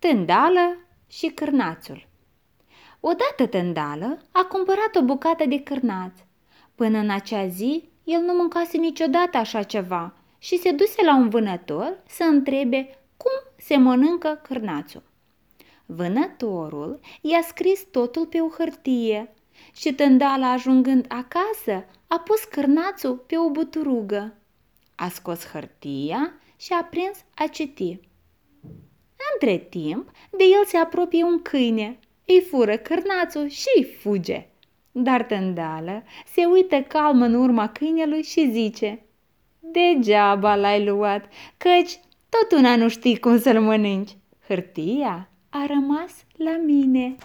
Tândală și cârnațul Odată Tândală a cumpărat o bucată de cârnaț. Până în acea zi, el nu mâncase niciodată așa ceva și se duse la un vânător să întrebe cum se mănâncă cârnațul. Vânătorul i-a scris totul pe o hârtie și Tândala ajungând acasă a pus cârnațul pe o buturugă. A scos hârtia și a prins a citi. Între timp, de el se apropie un câine, îi fură cârnațul și îi fuge. Dar tândală se uită calm în urma câinelui și zice Degeaba l-ai luat, căci tot una nu știi cum să-l mănânci. Hârtia a rămas la mine.